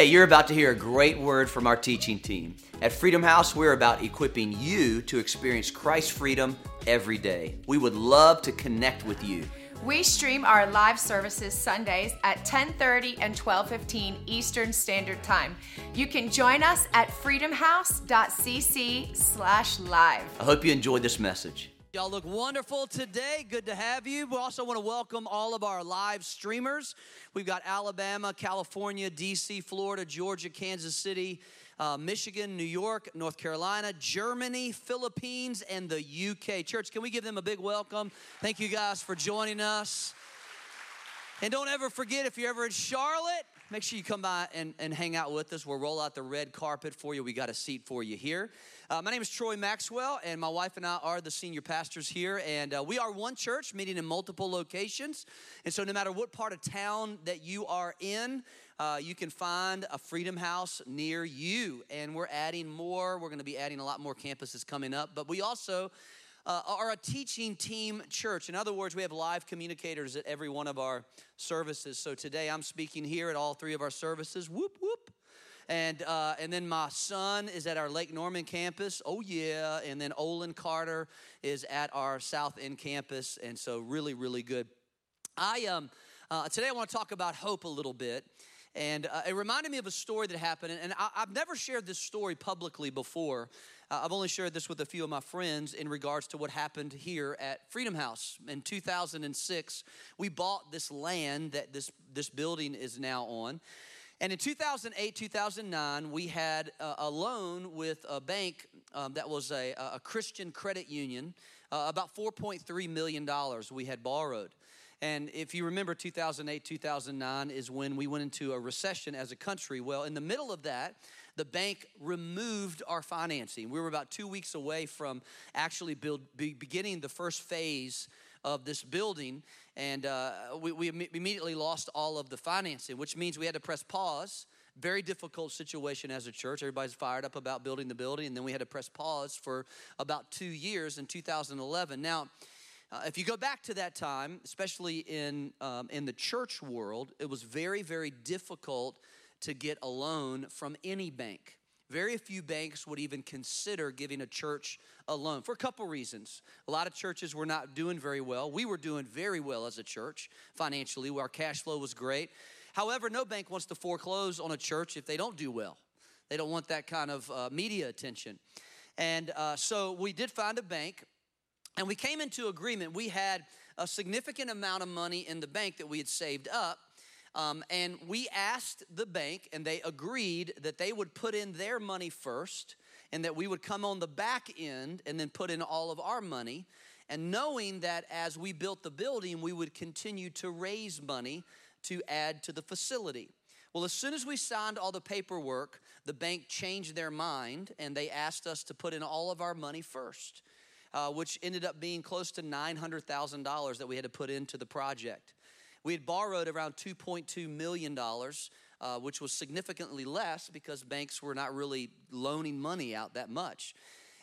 Hey, you're about to hear a great word from our teaching team. At Freedom House, we're about equipping you to experience Christ's freedom every day. We would love to connect with you. We stream our live services Sundays at 10:30 and 12:15 Eastern Standard Time. You can join us at freedomhouse.cc/live. I hope you enjoyed this message. Y'all look wonderful today. Good to have you. We also want to welcome all of our live streamers. We've got Alabama, California, DC, Florida, Georgia, Kansas City, uh, Michigan, New York, North Carolina, Germany, Philippines, and the UK. Church, can we give them a big welcome? Thank you guys for joining us. And don't ever forget if you're ever in Charlotte, make sure you come by and, and hang out with us. We'll roll out the red carpet for you. We got a seat for you here. Uh, my name is Troy Maxwell, and my wife and I are the senior pastors here. And uh, we are one church meeting in multiple locations. And so, no matter what part of town that you are in, uh, you can find a Freedom House near you. And we're adding more. We're going to be adding a lot more campuses coming up. But we also uh, are a teaching team church. In other words, we have live communicators at every one of our services. So today I'm speaking here at all three of our services. Whoop, whoop. And, uh, and then my son is at our Lake Norman campus. Oh, yeah. And then Olin Carter is at our South End campus. And so, really, really good. I, um, uh, today, I want to talk about hope a little bit. And uh, it reminded me of a story that happened. And I, have never shared this story publicly before. Uh, I've only shared this with a few of my friends in regards to what happened here at Freedom House. In 2006, we bought this land that this, this building is now on. And in 2008, 2009, we had a, loan with a bank um, that was a, a, Christian credit union, uh, about $4.3 million we had borrowed. And if you remember, 2008, 2009 is when we went into a recession as a country. Well, in the middle of that, the bank removed our financing. We were about two weeks away from actually build, be, beginning the first phase of this building, and uh, we, we immediately lost all of the financing, which means we had to press pause. Very difficult situation as a church. Everybody's fired up about building the building, and then we had to press pause for about two years in 2011. Now, uh, if you go back to that time, especially in um, in the church world, it was very, very difficult to get a loan from any bank. Very few banks would even consider giving a church a loan for a couple reasons. A lot of churches were not doing very well. We were doing very well as a church financially, our cash flow was great. However, no bank wants to foreclose on a church if they don't do well. They don't want that kind of uh, media attention. And uh, so we did find a bank, and we came into agreement. We had a significant amount of money in the bank that we had saved up um, and we asked the bank, and they agreed that they would put in their money first, and that we would come on the back end and then put in all of our money. And knowing that as we built the building, we would continue to raise money to add to the facility. Well, as soon as we signed all the paperwork, the bank changed their mind and they asked us to put in all of our money first, uh, which ended up being close to $900,000 that we had to put into the project. We had borrowed around $2.2 million, uh, which was significantly less because banks were not really loaning money out that much.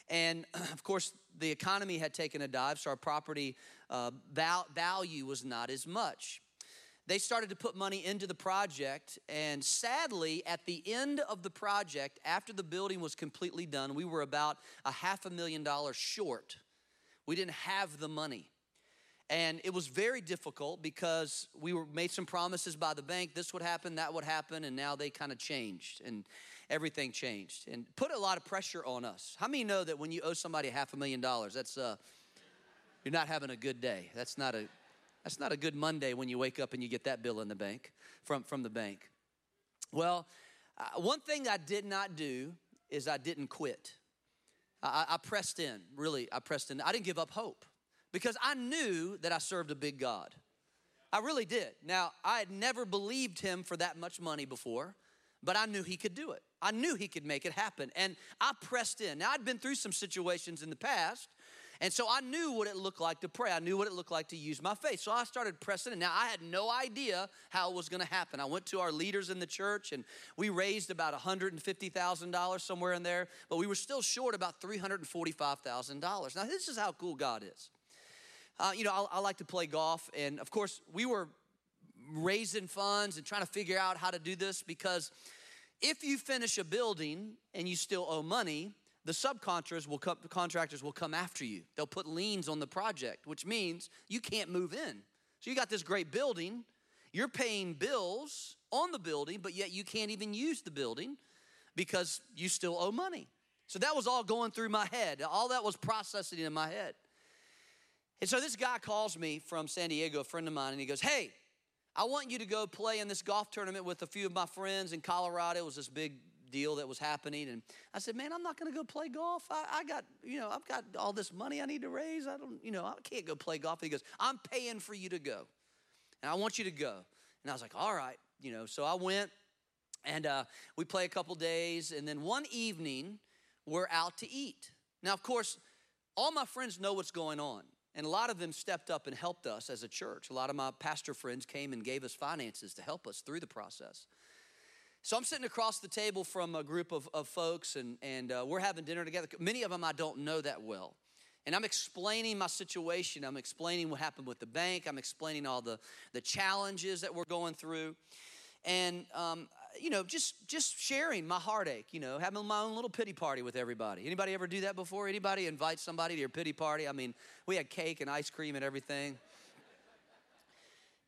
And of course, the economy had taken a dive, so our property uh, val- value was not as much. They started to put money into the project, and sadly, at the end of the project, after the building was completely done, we were about a half a million dollars short. We didn't have the money. And it was very difficult because we were made some promises by the bank. This would happen, that would happen, and now they kind of changed and everything changed and put a lot of pressure on us. How many know that when you owe somebody half a million dollars, that's uh, you're not having a good day. That's not a that's not a good Monday when you wake up and you get that bill in the bank from from the bank. Well, uh, one thing I did not do is I didn't quit. I, I pressed in. Really, I pressed in. I didn't give up hope because I knew that I served a big God. I really did. Now, I had never believed him for that much money before, but I knew he could do it. I knew he could make it happen. And I pressed in. Now, I'd been through some situations in the past and so I knew what it looked like to pray. I knew what it looked like to use my faith. So I started pressing it. Now I had no idea how it was going to happen. I went to our leaders in the church and we raised about $150,000 somewhere in there, but we were still short about $345,000. Now this is how cool God is. Uh, you know, I, I like to play golf, and of course, we were raising funds and trying to figure out how to do this because If you finish a building and you still owe money, the subcontractors will come, contractors will come after you. They'll put liens on the project, which means you can't move in. So you got this great building, you're paying bills on the building, but yet you can't even use the building because you still owe money. So that was all going through my head. All that was processing in my head. And so this guy calls me from San Diego, a friend of mine, and he goes, Hey, I want you to go play in this golf tournament with a few of my friends in Colorado. It was this big deal that was happening. And I said, man, I'm not going to go play golf. I, I, got, you know, I've got all this money I need to raise. I don't, you know, I can't go play golf. he goes, I'm paying for you to go. And I want you to go. And I was like, all right, you know, so I went and uh, we play a couple days. And then one evening, we're out to eat. Now, of course, all my friends know what's going on. And a lot of them stepped up and helped us as a church. A lot of my pastor friends came and gave us finances to help us through the process. So I'm sitting across the table from a group of, of folks, and, and uh, we're having dinner together. Many of them I don't know that well. And I'm explaining my situation. I'm explaining what happened with the bank. I'm explaining all the, the challenges that we're going through. And, um, you know, just, just sharing my heartache, you know, having my own little pity party with everybody. Anybody ever do that before? Anybody invite somebody to your pity party? I mean, we had cake and ice cream and everything.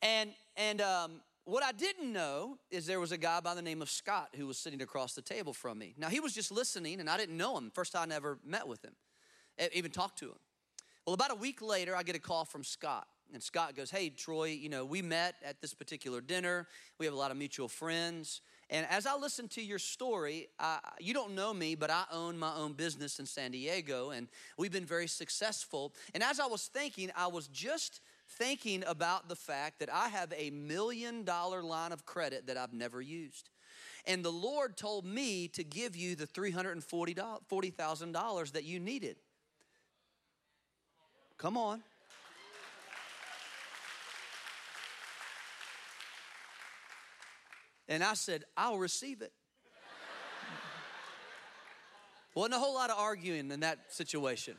And, and um, what I didn't know is there was a guy by the name of Scott who was sitting across the table from me. Now, he was just listening, and I didn't know him. First time I ever met with him, even talked to him. Well, about a week later, I get a call from Scott. And Scott goes, Hey, Troy, you know, we met at this particular dinner. We have a lot of mutual friends. And as I listen to your story, I, you don't know me, but I own my own business in San Diego, and we've been very successful. And as I was thinking, I was just thinking about the fact that I have a million dollar line of credit that I've never used. And the Lord told me to give you the $340,000 that you needed. Come on. And I said, I'll receive it. Wasn't a whole lot of arguing in that situation.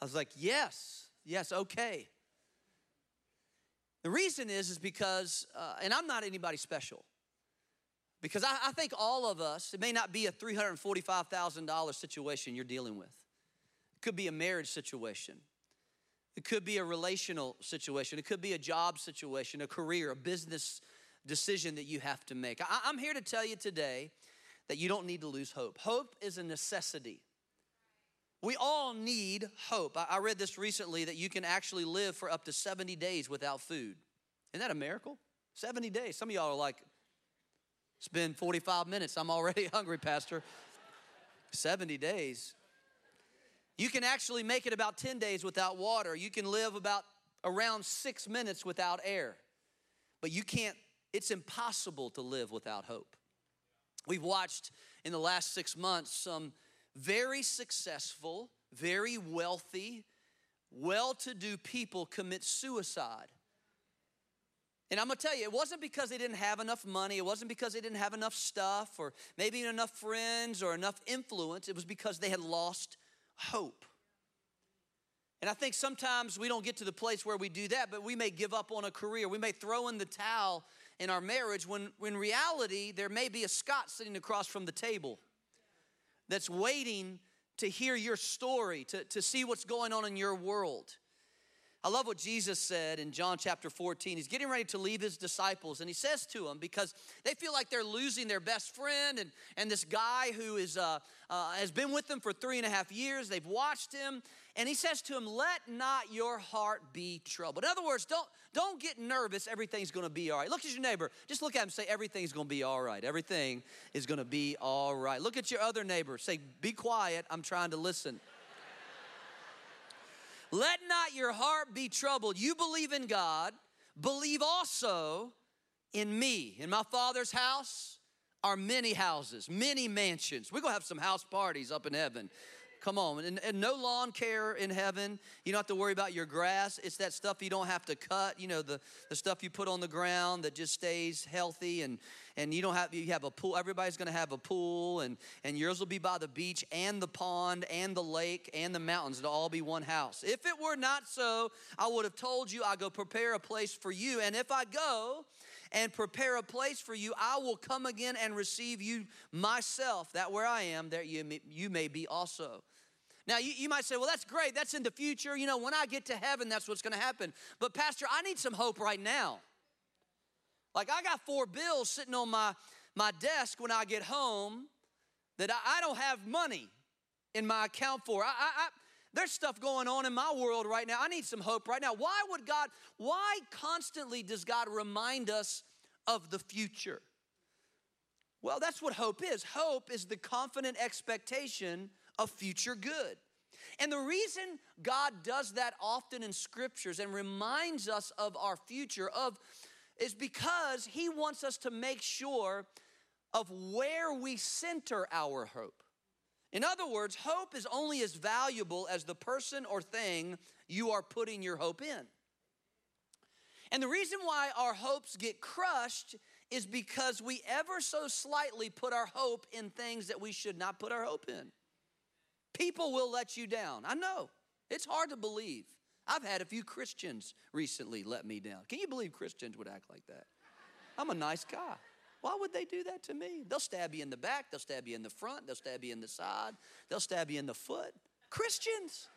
I was like, yes, yes, okay. The reason is, is because, uh, and I'm not anybody special, because I, I think all of us, it may not be a $345,000 situation you're dealing with. It could be a marriage situation. It could be a relational situation. It could be a job situation, a career, a business decision that you have to make. I, I'm here to tell you today that you don't need to lose hope. Hope is a necessity. We all need hope. I read this recently that you can actually live for up to 70 days without food. Isn't that a miracle? 70 days. Some of y'all are like, it's been 45 minutes. I'm already hungry, Pastor. 70 days. You can actually make it about 10 days without water. You can live about around six minutes without air. But you can't, it's impossible to live without hope. We've watched in the last six months some very successful, very wealthy, well to do people commit suicide. And I'm gonna tell you, it wasn't because they didn't have enough money, it wasn't because they didn't have enough stuff, or maybe enough friends or enough influence. It was because they had lost hope. And I think sometimes we don't get to the place where we do that, but we may give up on a career. We may throw in the towel in our marriage when, in reality, there may be a Scott sitting across from the table that's waiting to hear your story, to, to see what's going on in your world. I love what Jesus said in John chapter 14. He's getting ready to leave his disciples, and he says to them, because they feel like they're losing their best friend and, and this guy who is, uh, uh, has been with them for three and a half years. They've watched him, and he says to him, Let not your heart be troubled. In other words, don't, don't get nervous. Everything's going to be all right. Look at your neighbor. Just look at him say, Everything's going to be all right. Everything is going to be all right. Look at your other neighbor. Say, Be quiet. I'm trying to listen. Let not your heart be troubled. You believe in God, believe also in me. In my Father's house are many houses, many mansions. We're gonna have some house parties up in heaven. Come on, and, and, no lawn care in heaven. You don't have to worry about your grass. It's that stuff you don't have to cut. You know, the, the stuff you put on the ground that just stays healthy and and you don't have you have a pool. Everybody's gonna have a pool, and, and yours will be by the beach and the pond and the lake and the mountains. It'll all be one house. If it were not so, I would have told you I go prepare a place for you. And if I go and prepare a place for you, I will come again and receive you myself, that where I am, there you may, you may be also. Now, you, you might say, well, that's great. That's in the future. You know, when I get to heaven, that's what's going to happen. But, Pastor, I need some hope right now. Like, I got four bills sitting on my, my desk when I get home that I, I don't have money in my account for. I, I, there's stuff going on in my world right now. I need some hope right now. Why would God, why constantly does God remind us of the future? Well, that's what hope is. Hope is the confident expectation of future good. And the reason God does that often in scriptures and reminds us of our future of is because he wants us to make sure of where we center our hope. In other words, hope is only as valuable as the person or thing you are putting your hope in. And the reason why our hopes get crushed is because we ever so slightly put our hope in things that we should not put our hope in. People will let you down. I know. It's hard to believe. I've had a few Christians recently let me down. Can you believe Christians would act like that? I'm a nice guy. Why would they do that to me? They'll stab you in the back, they'll stab you in the front, they'll stab you in the side, they'll stab you in the foot. Christians.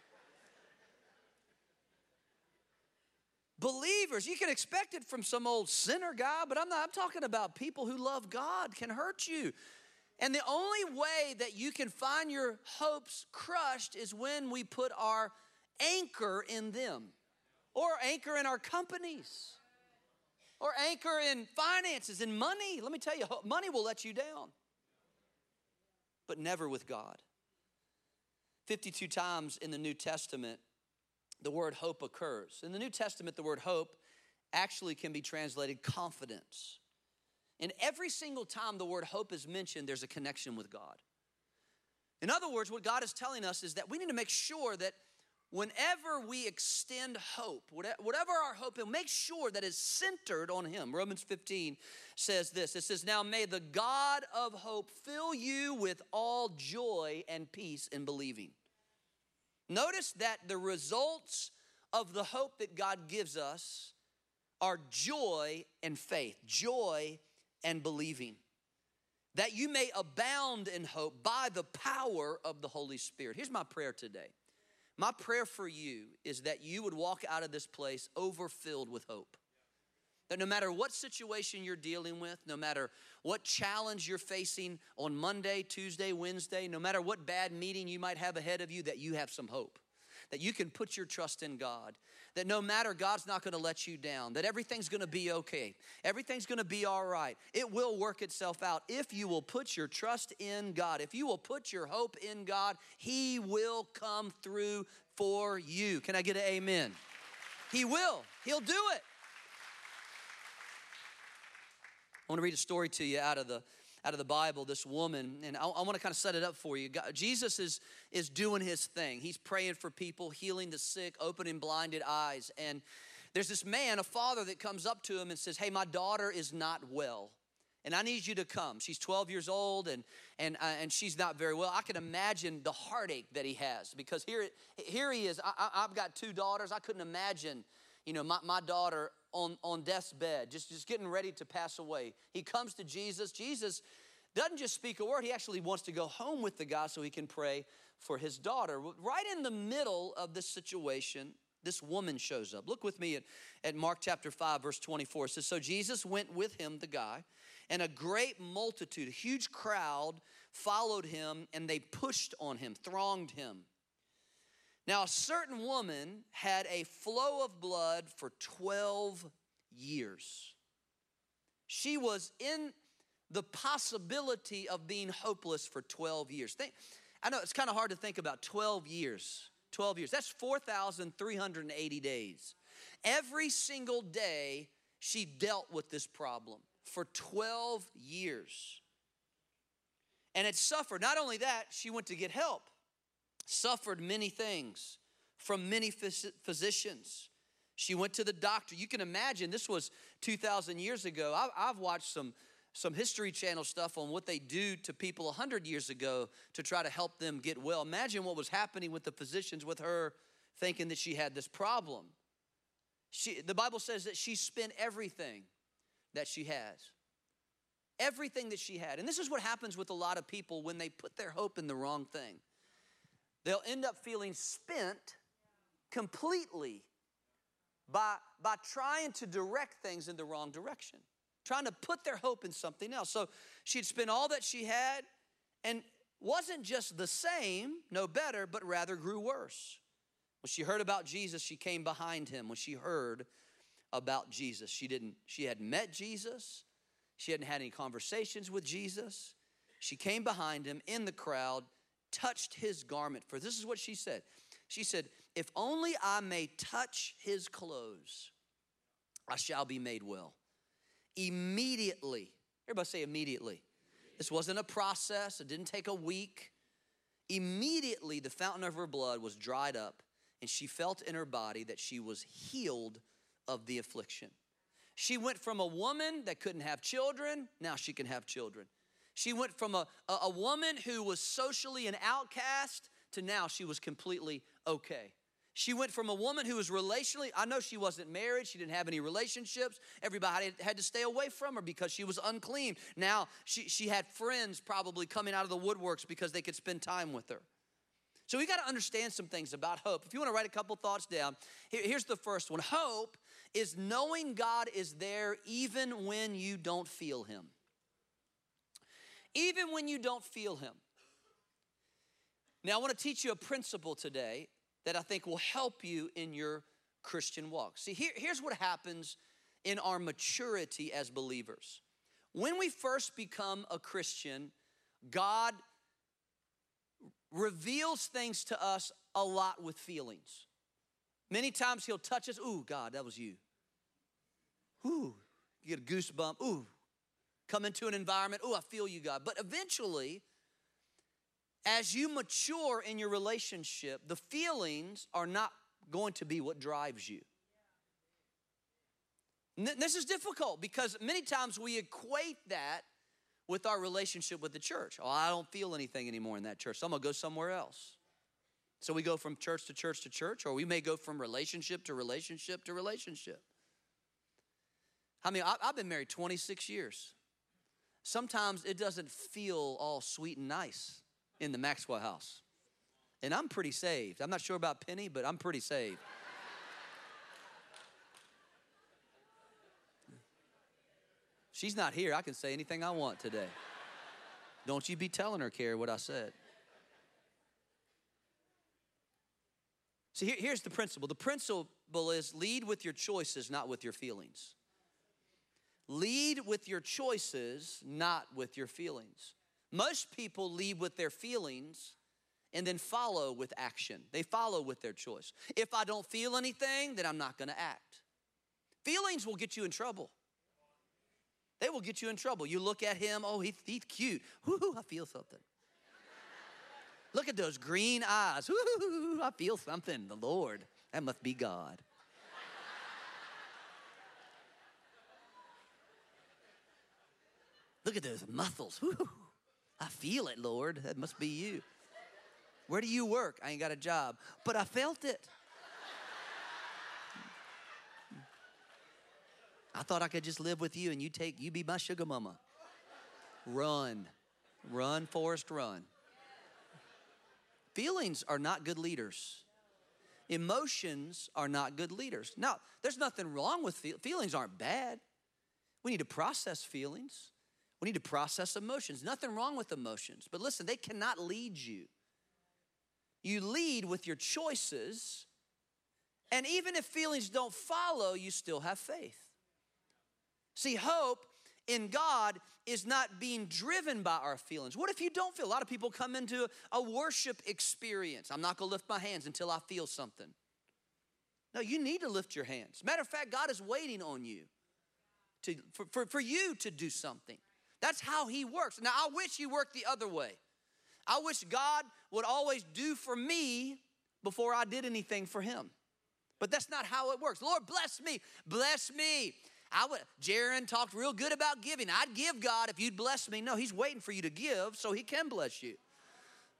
Believers, you can expect it from some old sinner guy, but I'm not, I'm talking about people who love God can hurt you. And the only way that you can find your hopes crushed is when we put our anchor in them or anchor in our companies or anchor in finances and money. Let me tell you, money will let you down, but never with God. 52 times in the New Testament, the word hope occurs. In the New Testament, the word hope actually can be translated confidence. And every single time the word hope is mentioned, there's a connection with God. In other words, what God is telling us is that we need to make sure that whenever we extend hope, whatever our hope is, make sure that it's centered on Him. Romans 15 says this it says, Now may the God of hope fill you with all joy and peace in believing. Notice that the results of the hope that God gives us are joy and faith, joy and believing. That you may abound in hope by the power of the Holy Spirit. Here's my prayer today my prayer for you is that you would walk out of this place overfilled with hope. That no matter what situation you're dealing with, no matter what challenge you're facing on Monday, Tuesday, Wednesday, no matter what bad meeting you might have ahead of you, that you have some hope that you can put your trust in God, that no matter God's not gonna let you down, that everything's gonna be okay, everything's gonna be all right. It will work itself out if you will put your trust in God. If you will put your hope in God, He will come through for you. Can I get an amen? He will, He'll do it. I wanna read a story to you out of the out of the Bible, this woman, and I, I want to kind of set it up for you. God, Jesus is, is doing his thing. He's praying for people, healing the sick, opening blinded eyes. And there's this man, a father, that comes up to him and says, Hey, my daughter is not well. And I need you to come. She's 12 years old and, and, uh, and she's not very well. I can imagine the heartache that he has because here, here he is. I, I've got two daughters. I couldn't imagine, you know, my, my daughter on, on death's bed, just, just getting ready to pass away. He comes to Jesus. Jesus doesn't just speak a word, he actually wants to go home with the guy so he can pray for his daughter. Right in the middle of this situation, this woman shows up. Look with me at, at Mark chapter 5, verse 24. It says, So Jesus went with him, the guy, and a great multitude, a huge crowd followed him, and they pushed on him, thronged him. Now, a certain woman had a flow of blood for 12 years. She was in the possibility of being hopeless for 12 years. Think, I know it's kind of hard to think about 12 years. 12 years. That's 4,380 days. Every single day, she dealt with this problem for 12 years. And it suffered. Not only that, she went to get help suffered many things from many phys- physicians. She went to the doctor. You can imagine this was 2,000 years ago. I, I've watched some, some History Channel stuff on what they do to people 100 years ago to try to help them get well. Imagine what was happening with the physicians with her thinking that she had this problem. She, the Bible says that she spent everything that she has. Everything that she had. And this is what happens with a lot of people when they put their hope in the wrong thing. They'll end up feeling spent completely by, by trying to direct things in the wrong direction, trying to put their hope in something else. So she'd spent all that she had and wasn't just the same, no better, but rather grew worse. When she heard about Jesus, she came behind him. When she heard about Jesus, she didn't, she hadn't met Jesus, she hadn't had any conversations with Jesus. She came behind him in the crowd, touched his garment. For this is what she said. She said, If only I may touch his clothes, I shall be made well. Immediately, everybody say immediately. This wasn't a process, it didn't take a week. Immediately, the fountain of her blood was dried up, and she felt in her body that she was healed of the affliction. She went from a woman that couldn't have children, now she can have children. She went from a, a, woman who was socially an outcast to now she was completely okay. She went from a woman who was relationally, I know she wasn't married, she didn't have any relationships. Everybody had to stay away from her because she was unclean. Now she, she had friends probably coming out of the woodworks because they could spend time with her. So we got to understand some things about hope. If you want to write a couple thoughts down, here, here's the first one Hope is knowing God is there even when you don't feel Him. Even when you don't feel Him. Now, I want to teach you a principle today that I think will help you in your Christian walk. See, here, here's what happens in our maturity as believers. When we first become a Christian, God reveals things to us a lot with feelings. Many times He'll touch us. Ooh, God, that was you. Ooh, you get a goosebump. Ooh, come into an environment. oh, I feel you, God. But eventually, as you mature in your relationship, the feelings are not going to be what drives you. This is difficult because many times we equate that with our relationship with the church. Oh, I don't feel anything anymore in that church, so I'm gonna go somewhere else. So we go from church to church to church, or we may go from relationship to relationship to relationship. I mean, I've been married 26 years. Sometimes it doesn't feel all sweet and nice in the Maxwell house. And I'm pretty saved. I'm not sure about Penny, but I'm pretty saved. She's not here. I can say anything I want today. Don't you be telling her, Carrie, what I said. See, here, here's the principle the principle is lead with your choices, not with your feelings. Lead with your choices, not with your feelings. Most people lead with their feelings and then follow with action. They follow with their choice. If I don't feel anything, then I'm not gonna act. Feelings will get you in trouble. They will get you in trouble. You look at him, oh, he's, he's cute. Whoo, I feel something. look at those green eyes. Whoo, I feel something. The Lord. That must be God. Look at those muscles. I feel it, Lord. That must be you. Where do you work? I ain't got a job, but I felt it. I thought I could just live with you and you take you be my sugar mama. Run. Run, Forrest, run. Feelings are not good leaders. Emotions are not good leaders. Now, there's nothing wrong with feel- feelings aren't bad. We need to process feelings. We need to process emotions. Nothing wrong with emotions. But listen, they cannot lead you. You lead with your choices. And even if feelings don't follow, you still have faith. See, hope in God is not being driven by our feelings. What if you don't feel? A lot of people come into a worship experience. I'm not gonna lift my hands until I feel something. No, you need to lift your hands. Matter of fact, God is waiting on you to, for, for, for you to do something. That's how He works. Now, I wish He worked the other way. I wish God would always do for me before I did anything for Him. But that's not how it works. Lord, bless me. Bless me. I would Jaron talked real good about giving. I'd give God if you'd bless me. No, he's waiting for you to give so he can bless you.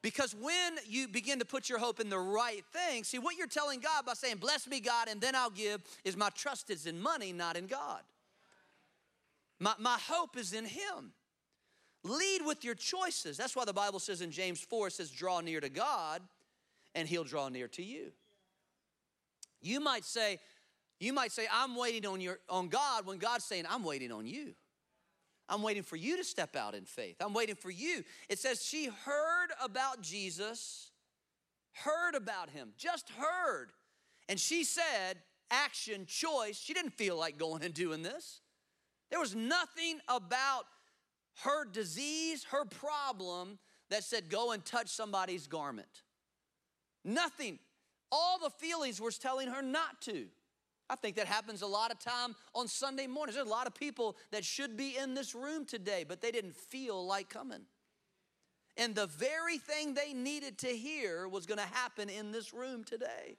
Because when you begin to put your hope in the right thing, see what you're telling God by saying, Bless me, God, and then I'll give, is my trust is in money, not in God. My, my hope is in Him. Lead with your choices. That's why the Bible says in James 4, it says, draw near to God and He'll draw near to you. You might say, you might say, I'm waiting on your on God when God's saying, I'm waiting on you. I'm waiting for you to step out in faith. I'm waiting for you. It says she heard about Jesus, heard about him, just heard. And she said, action, choice. She didn't feel like going and doing this. There was nothing about her disease, her problem, that said, go and touch somebody's garment. Nothing. All the feelings was telling her not to. I think that happens a lot of time on Sunday mornings. There's a lot of people that should be in this room today, but they didn't feel like coming. And the very thing they needed to hear was going to happen in this room today.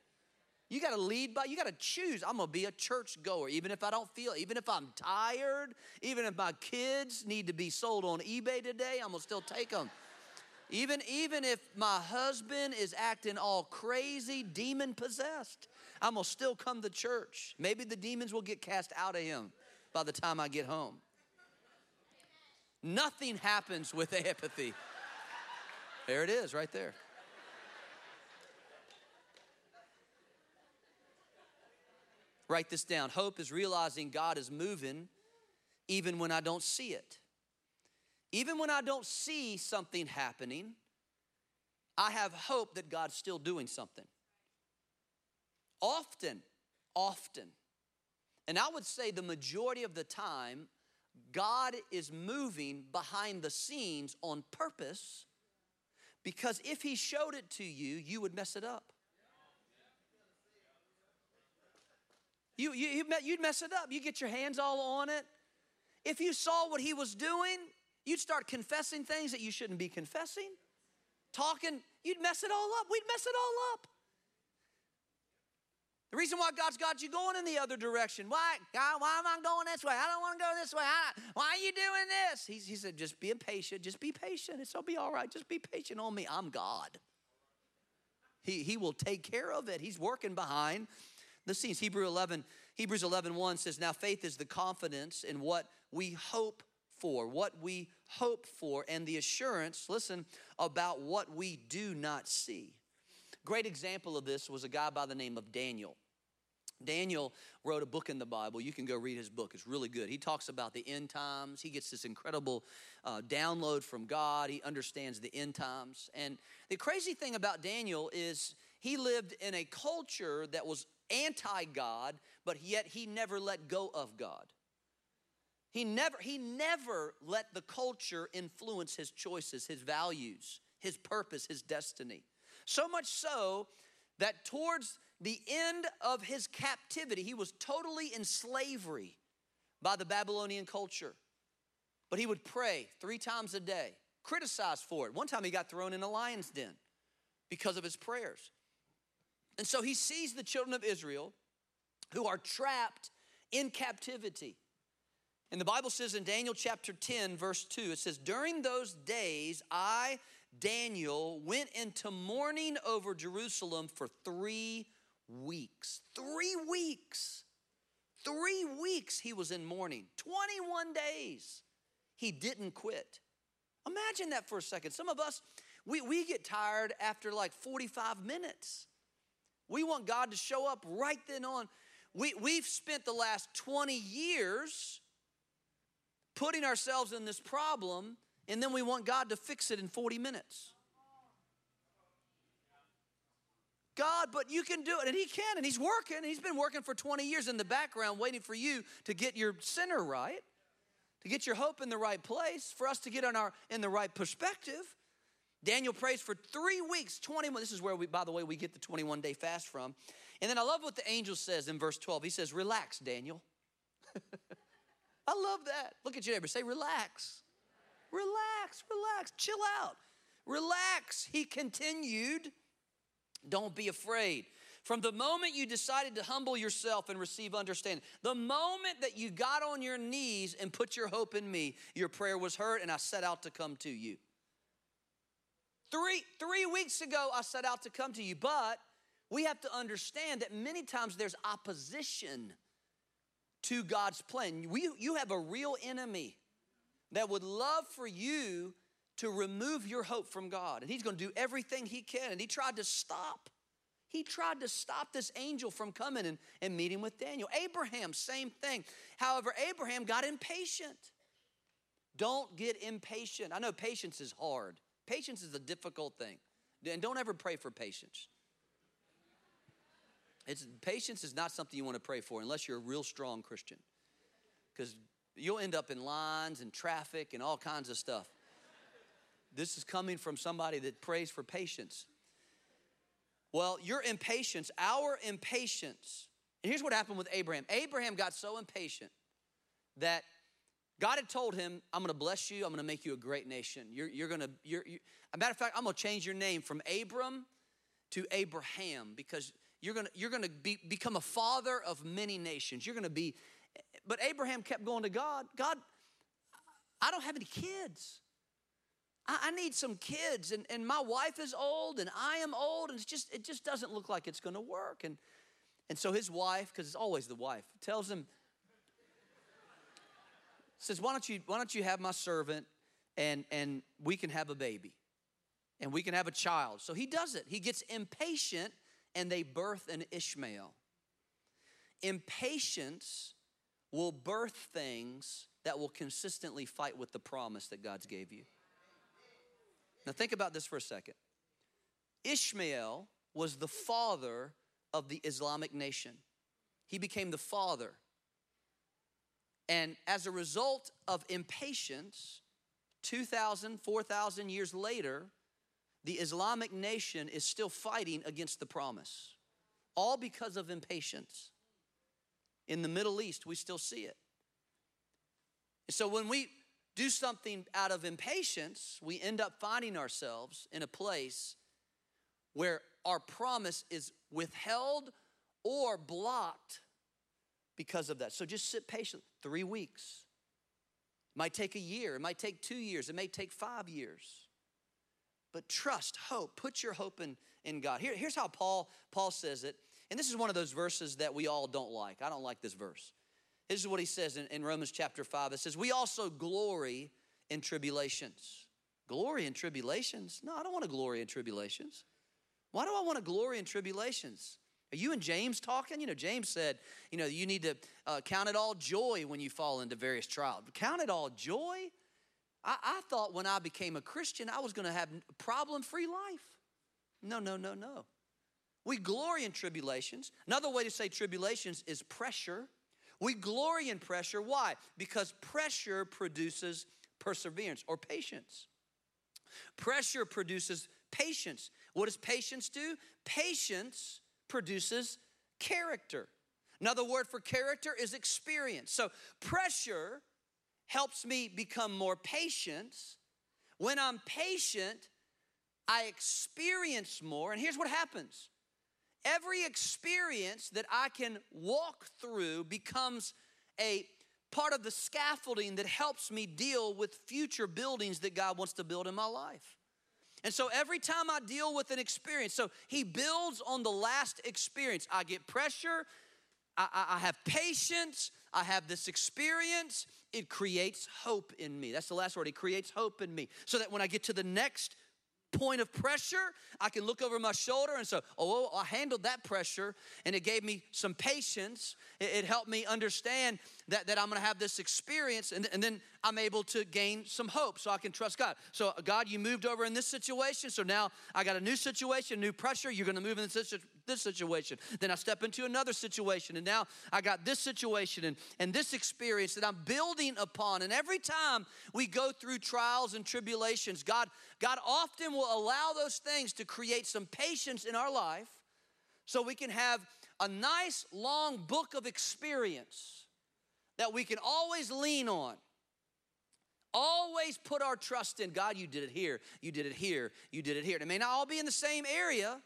You got to lead by, you got to choose. I'm going to be a church goer, even if I don't feel, even if I'm tired, even if my kids need to be sold on eBay today, I'm going to still take them. Even, even if my husband is acting all crazy, demon possessed, I'm gonna still come to church. Maybe the demons will get cast out of him by the time I get home. Nothing happens with apathy. There it is, right there. Write this down. Hope is realizing God is moving even when I don't see it. Even when I don't see something happening, I have hope that God's still doing something. Often, often, and I would say the majority of the time, God is moving behind the scenes on purpose because if He showed it to you, you would mess it up. You, you, you'd mess it up. You get your hands all on it. If you saw what He was doing, You'd start confessing things that you shouldn't be confessing, talking, you'd mess it all up. We'd mess it all up. The reason why God's got you going in the other direction. Why, God, why am I going this way? I don't want to go this way. Why are you doing this? He, he said, just be patient. Just be patient. It'll be all right. Just be patient on me. I'm God. He, he will take care of it. He's working behind the scenes. Hebrew 11, Hebrews 11, 1 says, Now faith is the confidence in what we hope for, what we hope for, and the assurance, listen, about what we do not see. Great example of this was a guy by the name of Daniel. Daniel wrote a book in the Bible. You can go read his book, it's really good. He talks about the end times. He gets this incredible uh, download from God. He understands the end times. And the crazy thing about Daniel is he lived in a culture that was anti God, but yet he never let go of God. He never, he never let the culture influence his choices, his values, his purpose, his destiny. So much so that towards the end of his captivity, he was totally in slavery by the Babylonian culture. But he would pray three times a day, criticized for it. One time he got thrown in a lion's den because of his prayers. And so he sees the children of Israel who are trapped in captivity. And the Bible says in Daniel chapter 10, verse 2, it says, During those days, I, Daniel, went into mourning over Jerusalem for three weeks. Three weeks. Three weeks he was in mourning. 21 days. He didn't quit. Imagine that for a second. Some of us, we, we get tired after like 45 minutes. We want God to show up right then on. We, we've spent the last 20 years putting ourselves in this problem, and then we want God to fix it in 40 minutes. God, but you can do it. And He can, and He's working. He's been working for 20 years in the background, waiting for you to get your center right, to get your hope in the right place, for us to get on our in the right perspective. Daniel prays for three weeks, 21. This is where we, by the way, we get the 21 day fast from. And then I love what the angel says in verse 12. He says, Relax, Daniel. I love that. Look at your neighbor. Say, relax. Relax, relax, chill out. Relax. He continued. Don't be afraid. From the moment you decided to humble yourself and receive understanding, the moment that you got on your knees and put your hope in me, your prayer was heard, and I set out to come to you. Three, three weeks ago, I set out to come to you, but we have to understand that many times there's opposition to God's plan. We, you have a real enemy that would love for you to remove your hope from God. And he's going to do everything he can. And he tried to stop. He tried to stop this angel from coming and, and meeting with Daniel. Abraham, same thing. However, Abraham got impatient. Don't get impatient. I know patience is hard, patience is a difficult thing. And don't ever pray for patience. It's, patience is not something you want to pray for unless you're a real strong Christian. Because you'll end up in lines and traffic and all kinds of stuff. This is coming from somebody that prays for patience. Well, your impatience, our impatience, and here's what happened with Abraham Abraham got so impatient that God had told him, I'm gonna bless you, I'm gonna make you a great nation. You're, you're gonna, you're, you, a matter of fact, I'm gonna change your name from Abram to Abraham because you're gonna, you're gonna be, become a father of many nations. You're gonna be, but Abraham kept going to God, God, I don't have any kids. I, I need some kids, and, and my wife is old, and I am old, and it's just, it just doesn't look like it's gonna work. And, and so his wife, because it's always the wife, tells him, says, why don't you, why don't you have my servant and, and we can have a baby and we can have a child. So he does it. He gets impatient and they birth an Ishmael. Impatience will birth things that will consistently fight with the promise that God's gave you. Now think about this for a second. Ishmael was the father of the Islamic nation. He became the father and as a result of impatience, 2,000, 4,000 years later, the Islamic nation is still fighting against the promise, all because of impatience. In the Middle East, we still see it. So when we do something out of impatience, we end up finding ourselves in a place where our promise is withheld or blocked because of that. So just sit patient. Three weeks. It might take a year. It might take two years. It may take five years. But trust, hope, put your hope in, in God. Here, here's how Paul, Paul says it. And this is one of those verses that we all don't like. I don't like this verse. This is what he says in, in Romans chapter 5. It says, We also glory in tribulations. Glory in tribulations? No, I don't want to glory in tribulations. Why do I want to glory in tribulations? Are you and James talking? You know, James said, you know, you need to uh, count it all joy when you fall into various trials. Count it all joy? I, I thought when I became a Christian, I was going to have problem free life. No, no, no, no. We glory in tribulations. Another way to say tribulations is pressure. We glory in pressure. Why? Because pressure produces perseverance or patience. Pressure produces patience. What does patience do? Patience produces character. Another word for character is experience. So pressure helps me become more patient. When I'm patient, I experience more. And here's what happens every experience that I can walk through becomes a part of the scaffolding that helps me deal with future buildings that God wants to build in my life. And so every time I deal with an experience, so he builds on the last experience. I get pressure, I, I, I, have patience, I have this experience. It creates hope in me. That's the last word. It creates hope in me. So that when I get to the next point of pressure, I can look over my shoulder and say, Oh, I handled that pressure, and it gave me some patience. It, helped me understand that, that I'm gonna have this experience, and, and then I'm able to gain some hope so I can trust God. So, God, you moved over in this situation, so now I got a new situation, new pressure. You're gonna move in this, this situation. Then I step into another situation, and now I got this situation and, and this experience that I'm building upon. And every time we go through trials and tribulations, God, God often will allow those things to create some patience in our life so we can have a nice long book of experience that we can always lean on. Always put our trust in God, you did it here, you did it here, you did it here. And it may not all be in the same area,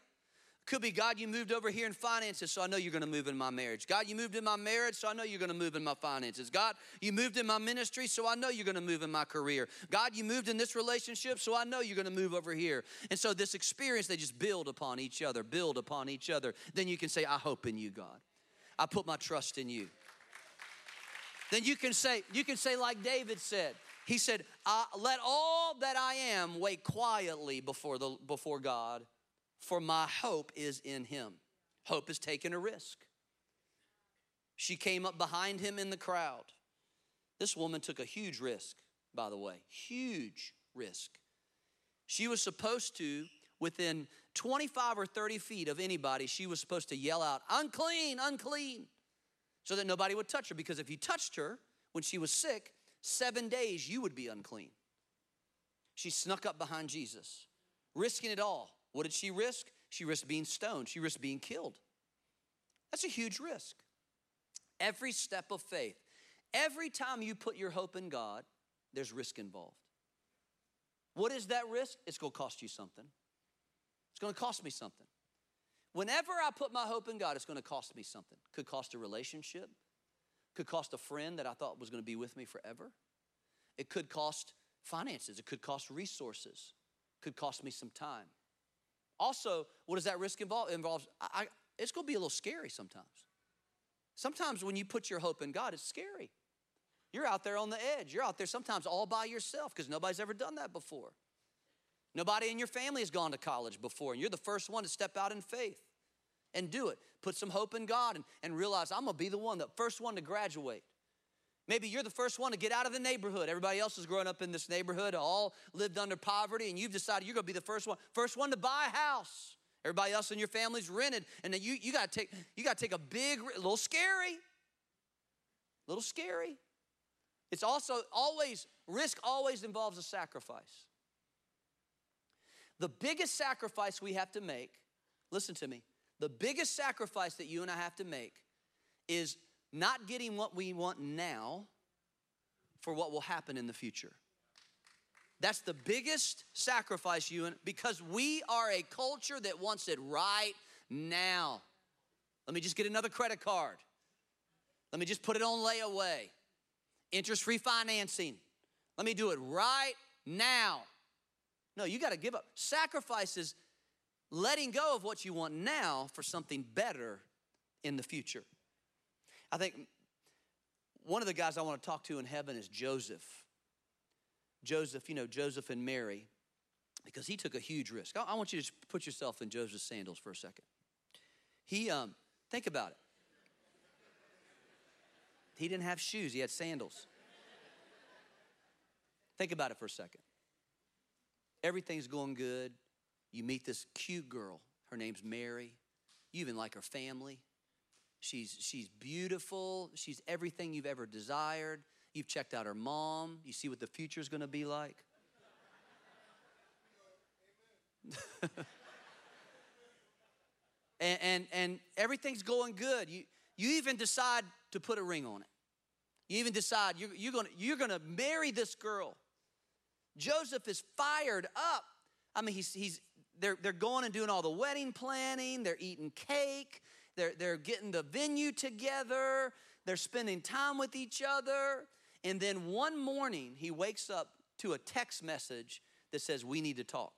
could be, God, you moved over here in finances, so I know you're gonna move in my marriage. God, you moved in my marriage, so I know you're gonna move in my finances. God, you moved in my ministry, so I know you're gonna move in my career. God, you moved in this relationship, so I know you're gonna move over here. And so this experience, they just build upon each other, build upon each other. Then you can say, I hope in you, God. I put my trust in you. then you can say, you can say like David said. He said, "Let all that I am wait quietly before the before God, for my hope is in Him." Hope is taking a risk. She came up behind him in the crowd. This woman took a huge risk, by the way, huge risk. She was supposed to, within 25 or 30 feet of anybody, she was supposed to yell out, unclean, unclean, so that nobody would touch her. Because if you touched her when she was sick, seven days you would be unclean. She snuck up behind Jesus, risking it all. What did she risk? She risked being stoned, she risked being killed. That's a huge risk. Every step of faith, every time you put your hope in God, there's risk involved. What is that risk? It's gonna cost you something. It's gonna cost me something. Whenever I put my hope in God, it's gonna cost me something. Could cost a relationship, could cost a friend that I thought was gonna be with me forever. It could cost finances, it could cost resources, could cost me some time. Also, what does that risk involve? Involves I, it's gonna be a little scary sometimes. Sometimes when you put your hope in God, it's scary. You're out there on the edge. You're out there sometimes all by yourself because nobody's ever done that before. Nobody in your family has gone to college before, and you're the first one to step out in faith and do it. Put some hope in God and, and realize I'm gonna be the one, the first one to graduate. Maybe you're the first one to get out of the neighborhood. Everybody else is growing up in this neighborhood, all lived under poverty, and you've decided you're gonna be the first one, first one to buy a house. Everybody else in your family's rented, and then you, you gotta take you gotta take a big, little scary, little scary. It's also always risk always involves a sacrifice. The biggest sacrifice we have to make, listen to me, the biggest sacrifice that you and I have to make is not getting what we want now for what will happen in the future. That's the biggest sacrifice you and because we are a culture that wants it right now. Let me just get another credit card. Let me just put it on layaway. Interest free financing. Let me do it right now. No, you got to give up. Sacrifices letting go of what you want now for something better in the future. I think one of the guys I want to talk to in heaven is Joseph. Joseph, you know, Joseph and Mary, because he took a huge risk. I, want you to put yourself in Joseph's sandals for a second. He, um, think about it. He didn't have shoes, he had sandals. Think about it for a second. Everything's going good. You meet this cute girl. Her name's Mary. You even like her family. She's, she's beautiful. She's everything you've ever desired. You've checked out her mom. You see what the future is going to be like. and, and, and everything's going good. You, you even decide to put a ring on it. You even decide you're, you're going you're gonna marry this girl. Joseph is fired up. I mean, he's, he's, they're, they're going and doing all the wedding planning, they're eating cake, they're, they're getting the venue together, they're spending time with each other. And then one morning, he wakes up to a text message that says, We need to talk.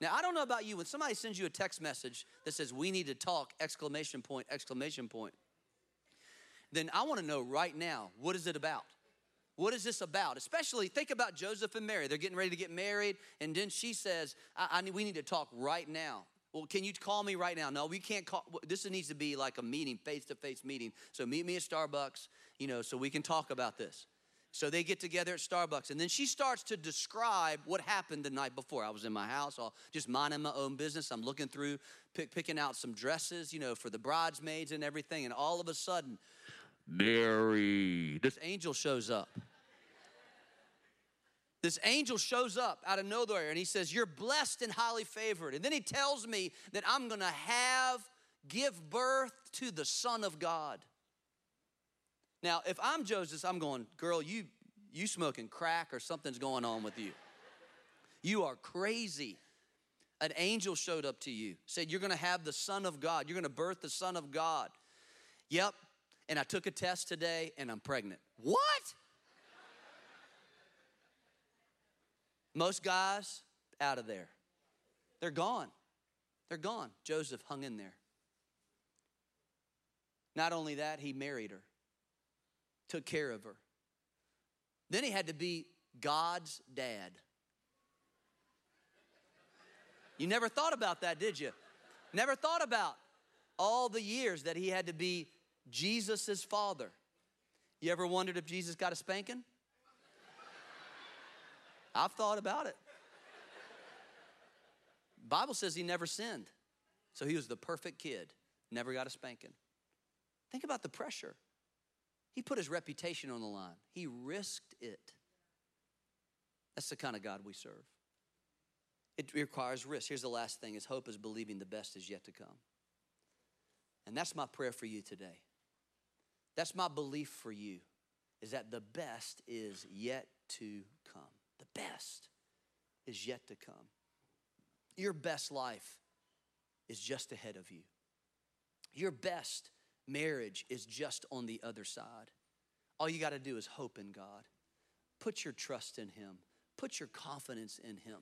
Now, I don't know about you, when somebody sends you a text message that says, We need to talk, exclamation point, exclamation point, then I want to know right now, what is it about? What is this about? Especially think about Joseph and Mary. They're getting ready to get married, and then she says, I, I we need to talk right now. Well, can you call me right now? No, we can't call. This needs to be like a meeting, face to face meeting. So meet me at Starbucks, you know, so we can talk about this. So they get together at Starbucks, and then she starts to describe what happened the night before. I was in my house, all just minding my own business. I'm looking through, pick, picking out some dresses, you know, for the bridesmaids and everything. And all of a sudden, Mary, this angel shows up. This angel shows up out of nowhere and he says, You're blessed and highly favored. And then he tells me that I'm gonna have, give birth to the Son of God. Now, if I'm Joseph, I'm going, Girl, you, you smoking crack or something's going on with you. You are crazy. An angel showed up to you, said, You're gonna have the Son of God. You're gonna birth the Son of God. Yep. And I took a test today and I'm pregnant. What? Most guys, out of there. They're gone. They're gone. Joseph hung in there. Not only that, he married her. took care of her. Then he had to be God's dad. You never thought about that, did you? Never thought about all the years that he had to be Jesus' father. You ever wondered if Jesus got a spanking? I've thought about it. Bible says he never sinned. So he was the perfect kid, never got a spanking. Think about the pressure. He put his reputation on the line. He risked it. That's the kind of God we serve. It requires risk. Here's the last thing is hope is believing the best is yet to come. And that's my prayer for you today. That's my belief for you is that the best is yet to come. The best is yet to come. Your best life is just ahead of you. Your best marriage is just on the other side. All you got to do is hope in God. Put your trust in Him, put your confidence in Him.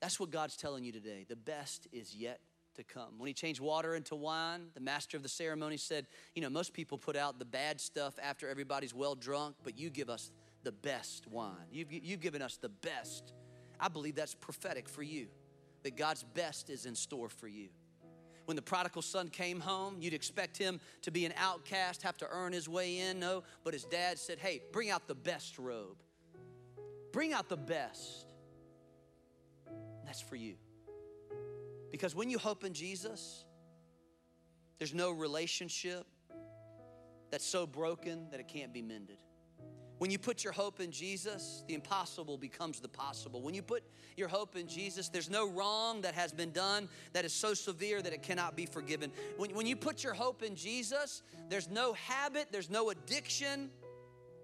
That's what God's telling you today. The best is yet to come. When he changed water into wine, the master of the ceremony said, You know, most people put out the bad stuff after everybody's well drunk, but you give us the best wine. You've, you've given us the best. I believe that's prophetic for you, that God's best is in store for you. When the prodigal son came home, you'd expect him to be an outcast, have to earn his way in. No, but his dad said, Hey, bring out the best robe. Bring out the best. That's for you. Because when you hope in Jesus, there's no relationship that's so broken that it can't be mended. When you put your hope in Jesus, the impossible becomes the possible. When you put your hope in Jesus, there's no wrong that has been done that is so severe that it cannot be forgiven. When, when you put your hope in Jesus, there's no habit, there's no addiction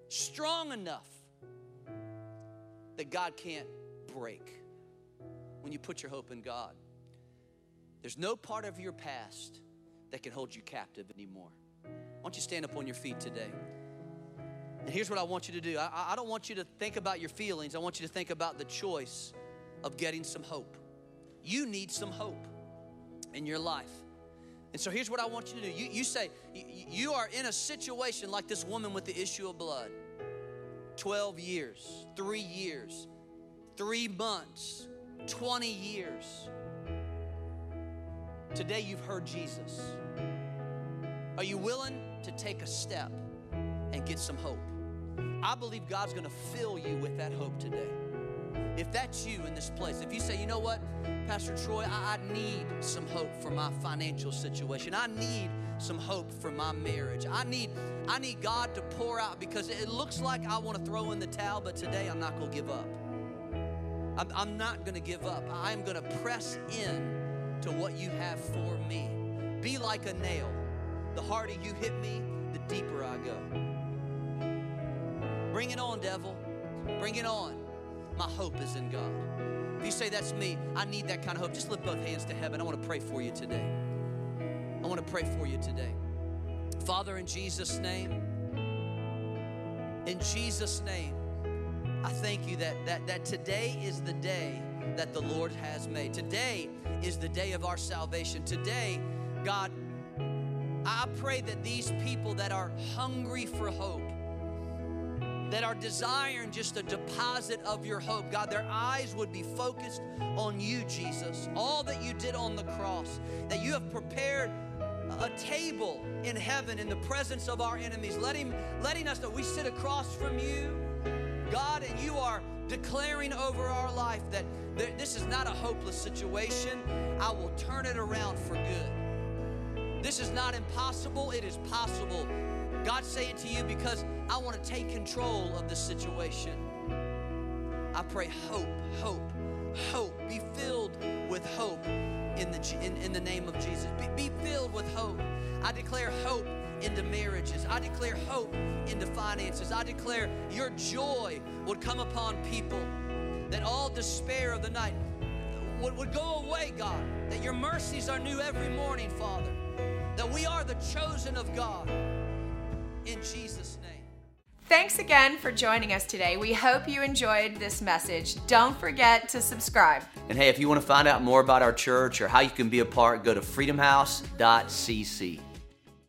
strong enough that God can't break. When you put your hope in God, there's no part of your past that can hold you captive anymore. Why don't you stand up on your feet today? And here's what I want you to do I, I don't want you to think about your feelings, I want you to think about the choice of getting some hope. You need some hope in your life. And so here's what I want you to do. You, you say, you are in a situation like this woman with the issue of blood 12 years, three years, three months, 20 years. Today you've heard Jesus. Are you willing to take a step and get some hope? I believe God's gonna fill you with that hope today. If that's you in this place, if you say, you know what, Pastor Troy, I, I need some hope for my financial situation. I need some hope for my marriage. I need, I need God to pour out because it looks like I want to throw in the towel, but today I'm not gonna give up. I'm, I'm not gonna give up. I'm gonna press in to what you have for me. Be like a nail. The harder you hit me, the deeper I go. Bring it on, devil. Bring it on. My hope is in God. If you say that's me, I need that kind of hope, just lift both hands to heaven. I want to pray for you today. I want to pray for you today. Father, in Jesus' name, in Jesus' name, I thank you that, that, that today is the day that the Lord has made. Today is the day of our salvation. Today, God, I pray that these people that are hungry for hope, that are desiring just a deposit of your hope. God, their eyes would be focused on you, Jesus. All that you did on the cross, that you have prepared a table in heaven in the presence of our enemies, letting, letting us know we sit across from you, God, and you are declaring over our life that this is not a hopeless situation. I will turn it around for good. This is not impossible, it is possible God's saying to you because I want to take control of the situation. I pray hope, hope, hope. Be filled with hope in the, in, in the name of Jesus. Be, be filled with hope. I declare hope into marriages. I declare hope into finances. I declare your joy would come upon people, that all despair of the night would, would go away, God, that your mercies are new every morning, Father, that we are the chosen of God in Jesus' name. Thanks again for joining us today. We hope you enjoyed this message. Don't forget to subscribe. And hey, if you want to find out more about our church or how you can be a part, go to freedomhouse.cc.